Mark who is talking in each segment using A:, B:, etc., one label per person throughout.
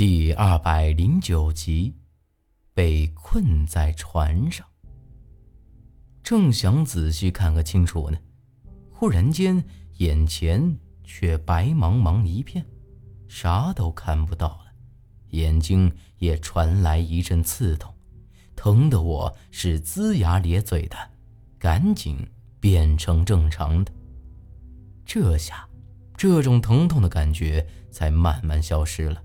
A: 第二百零九集，被困在船上。正想仔细看个清楚呢，忽然间眼前却白茫茫一片，啥都看不到了，眼睛也传来一阵刺痛，疼得我是龇牙咧嘴的，赶紧变成正常的。这下，这种疼痛的感觉才慢慢消失了。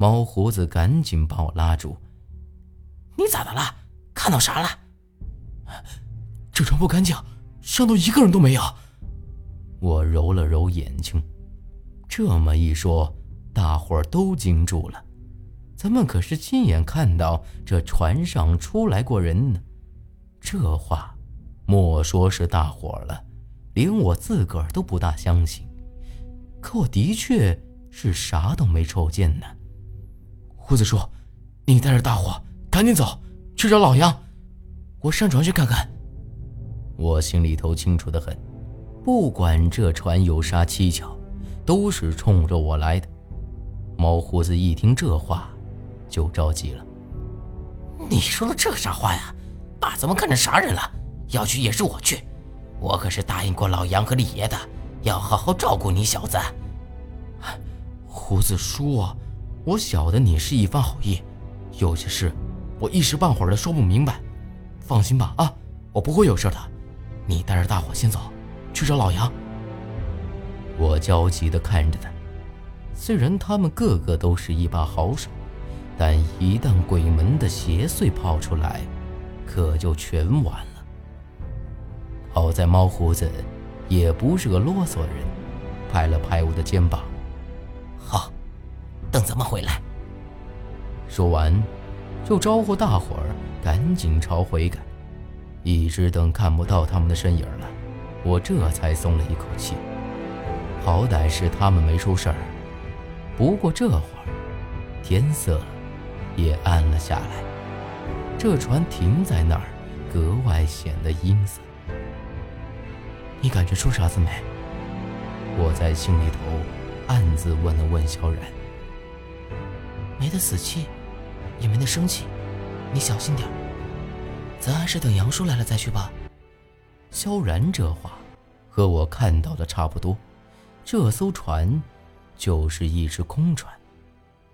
A: 猫胡子赶紧把我拉住：“
B: 你咋的了？看到啥了？
C: 这船不干净，上头一个人都没有。”
A: 我揉了揉眼睛，这么一说，大伙儿都惊住了。咱们可是亲眼看到这船上出来过人呢。这话，莫说是大伙儿了，连我自个儿都不大相信。可我的确是啥都没瞅见呢。
C: 胡子叔，你带着大伙赶紧走，去找老杨。我上船去看看。
A: 我心里头清楚的很，不管这船有啥蹊跷，都是冲着我来的。猫胡子一听这话，就着急了：“
B: 你说的这啥话呀？爸怎么看成啥人了？要去也是我去，我可是答应过老杨和李爷的，要好好照顾你小子。”
C: 胡子叔。我晓得你是一番好意，有些事我一时半会儿的说不明白。放心吧，啊，我不会有事的。你带着大伙先走，去找老杨。
A: 我焦急地看着他，虽然他们个个都是一把好手，但一旦鬼门的邪祟跑出来，可就全完了。好在猫胡子也不是个啰嗦人，拍了拍我的肩膀。
B: 等咱们回来。
A: 说完，就招呼大伙儿赶紧朝回赶。一直等看不到他们的身影了，我这才松了一口气。好歹是他们没出事儿。不过这会儿，天色也暗了下来，这船停在那儿，格外显得阴森。
C: 你感觉出啥子没？
A: 我在心里头暗自问了问萧然。
B: 没得死气，也没得生气，你小心点咱还是等杨叔来了再去吧。
A: 萧然这话和我看到的差不多，这艘船就是一只空船，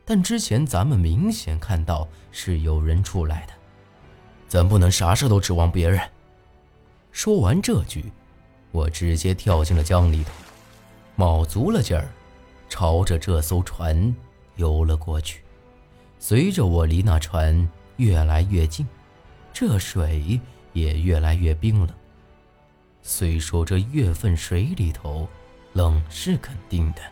A: 但之前咱们明显看到是有人出来的，咱不能啥事都指望别人。说完这句，我直接跳进了江里头，卯足了劲儿，朝着这艘船游了过去。随着我离那船越来越近，这水也越来越冰冷。虽说这月份水里头冷是肯定的，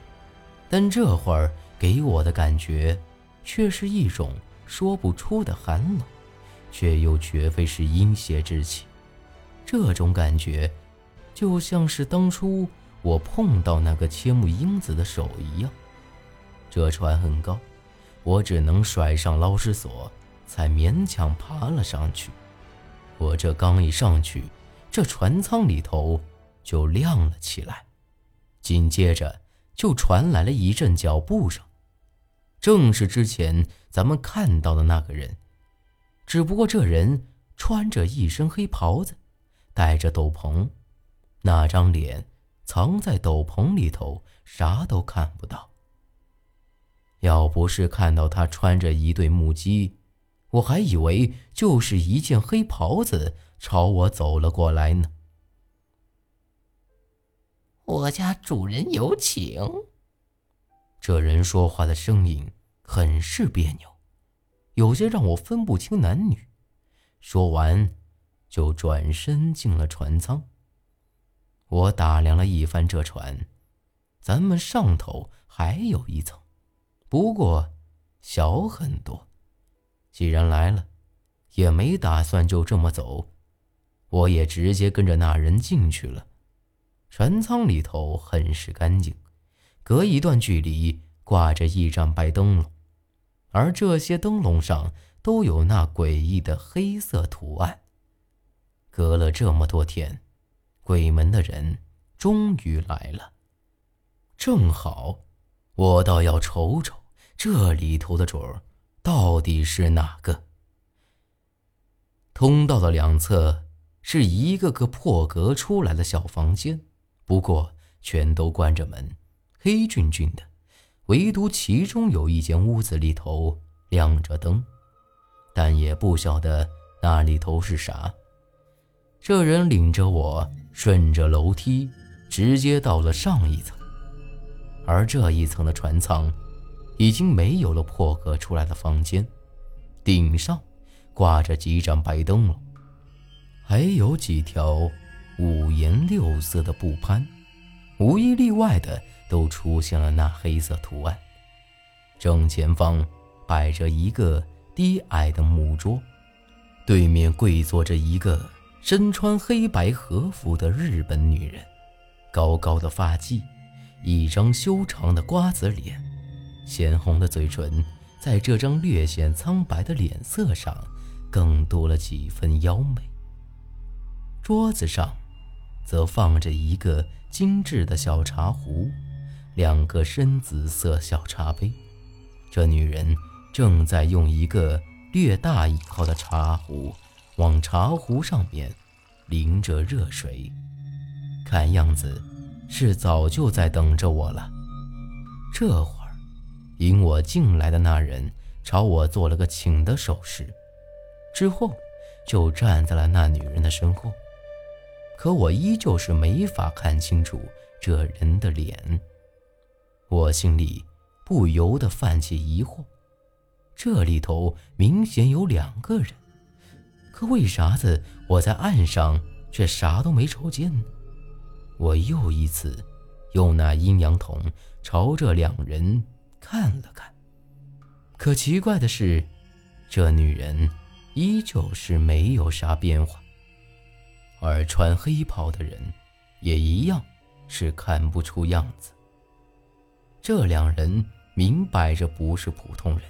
A: 但这会儿给我的感觉却是一种说不出的寒冷，却又绝非是阴邪之气。这种感觉，就像是当初我碰到那个千木英子的手一样。这船很高。我只能甩上捞尸索，才勉强爬了上去。我这刚一上去，这船舱里头就亮了起来，紧接着就传来了一阵脚步声，正是之前咱们看到的那个人，只不过这人穿着一身黑袍子，戴着斗篷，那张脸藏在斗篷里头，啥都看不到。要不是看到他穿着一对木屐，我还以为就是一件黑袍子朝我走了过来呢。
B: 我家主人有请。
A: 这人说话的声音很是别扭，有些让我分不清男女。说完，就转身进了船舱。我打量了一番这船，咱们上头还有一层。不过，小很多。既然来了，也没打算就这么走，我也直接跟着那人进去了。船舱里头很是干净，隔一段距离挂着一盏白灯笼，而这些灯笼上都有那诡异的黑色图案。隔了这么多天，鬼门的人终于来了。正好，我倒要瞅瞅。这里头的主儿到底是哪个？通道的两侧是一个个破格出来的小房间，不过全都关着门，黑黢黢的，唯独其中有一间屋子里头亮着灯，但也不晓得那里头是啥。这人领着我顺着楼梯，直接到了上一层。而这一层的船舱，已经没有了破格出来的房间，顶上挂着几盏白灯笼，还有几条五颜六色的布攀，无一例外的都出现了那黑色图案。正前方摆着一个低矮的木桌，对面跪坐着一个身穿黑白和服的日本女人，高高的发髻。一张修长的瓜子脸，鲜红的嘴唇，在这张略显苍白的脸色上，更多了几分妖媚。桌子上，则放着一个精致的小茶壶，两个深紫色小茶杯。这女人正在用一个略大一号的茶壶，往茶壶上面淋着热水，看样子。是早就在等着我了。这会儿，引我进来的那人朝我做了个请的手势，之后就站在了那女人的身后。可我依旧是没法看清楚这人的脸。我心里不由得泛起疑惑：这里头明显有两个人，可为啥子我在岸上却啥都没瞅见呢？我又一次用那阴阳瞳朝着两人看了看，可奇怪的是，这女人依旧是没有啥变化，而穿黑袍的人也一样是看不出样子。这两人明摆着不是普通人，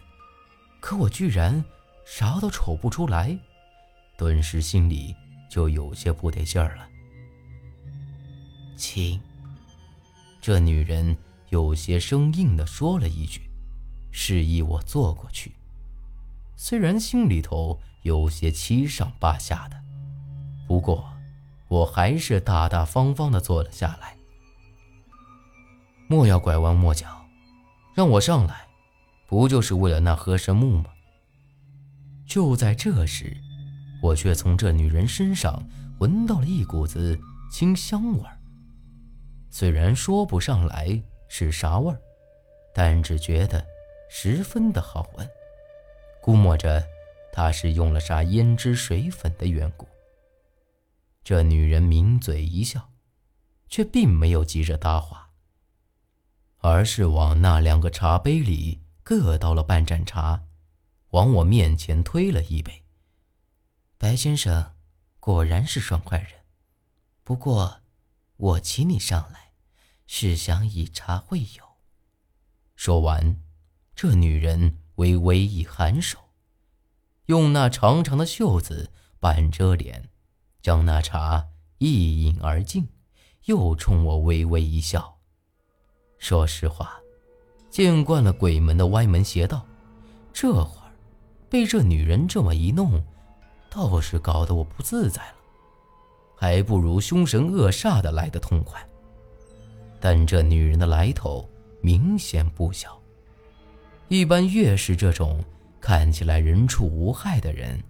A: 可我居然啥都瞅不出来，顿时心里就有些不得劲儿了。
B: 请。
A: 这女人有些生硬地说了一句，示意我坐过去。虽然心里头有些七上八下的，不过我还是大大方方地坐了下来。莫要拐弯抹角，让我上来，不就是为了那河神木吗？就在这时，我却从这女人身上闻到了一股子清香味儿。虽然说不上来是啥味儿，但只觉得十分的好闻，估摸着她是用了啥胭脂水粉的缘故。这女人抿嘴一笑，却并没有急着搭话，而是往那两个茶杯里各倒了半盏茶，往我面前推了一杯。
B: 白先生，果然是爽快人，不过我请你上来。是想以茶会友。
A: 说完，这女人微微一颔首，用那长长的袖子半遮脸，将那茶一饮而尽，又冲我微微一笑。说实话，见惯了鬼门的歪门邪道，这会儿被这女人这么一弄，倒是搞得我不自在了，还不如凶神恶煞的来的痛快。但这女人的来头明显不小。一般越是这种看起来人畜无害的人，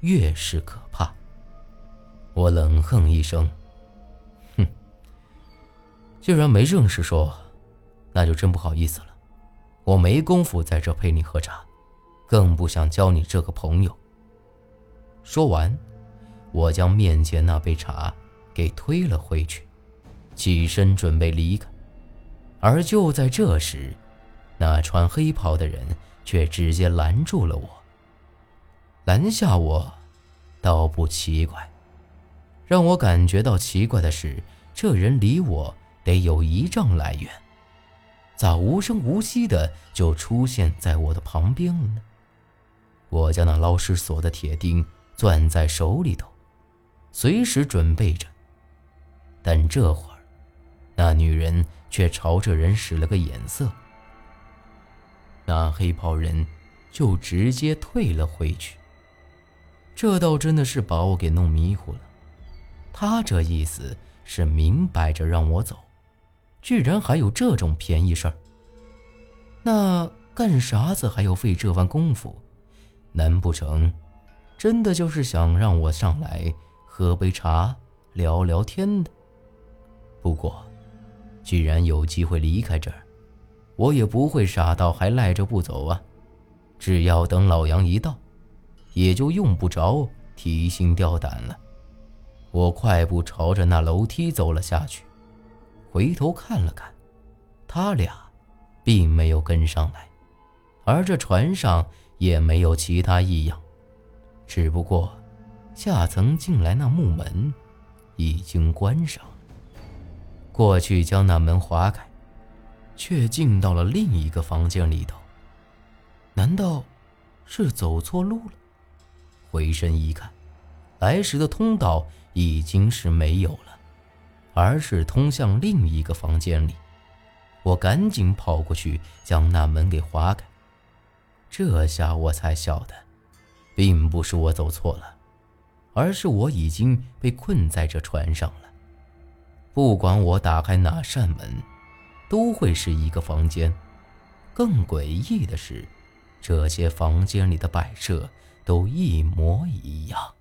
A: 越是可怕。我冷哼一声：“哼，既然没正事说，那就真不好意思了。我没工夫在这陪你喝茶，更不想交你这个朋友。”说完，我将面前那杯茶给推了回去。起身准备离开，而就在这时，那穿黑袍的人却直接拦住了我。拦下我，倒不奇怪，让我感觉到奇怪的是，这人离我得有一丈来远，咋无声无息的就出现在我的旁边了呢？我将那捞尸锁的铁钉攥在手里头，随时准备着，但这会儿。那女人却朝这人使了个眼色，那黑袍人就直接退了回去。这倒真的是把我给弄迷糊了。他这意思是明摆着让我走，居然还有这种便宜事儿。那干啥子还要费这番功夫？难不成真的就是想让我上来喝杯茶聊聊天的？不过，既然有机会离开这儿，我也不会傻到还赖着不走啊！只要等老杨一到，也就用不着提心吊胆了。我快步朝着那楼梯走了下去，回头看了看，他俩并没有跟上来，而这船上也没有其他异样，只不过下层进来那木门已经关上。过去将那门划开，却进到了另一个房间里头。难道是走错路了？回身一看，来时的通道已经是没有了，而是通向另一个房间里。我赶紧跑过去将那门给划开。这下我才晓得，并不是我走错了，而是我已经被困在这船上了。不管我打开哪扇门，都会是一个房间。更诡异的是，这些房间里的摆设都一模一样。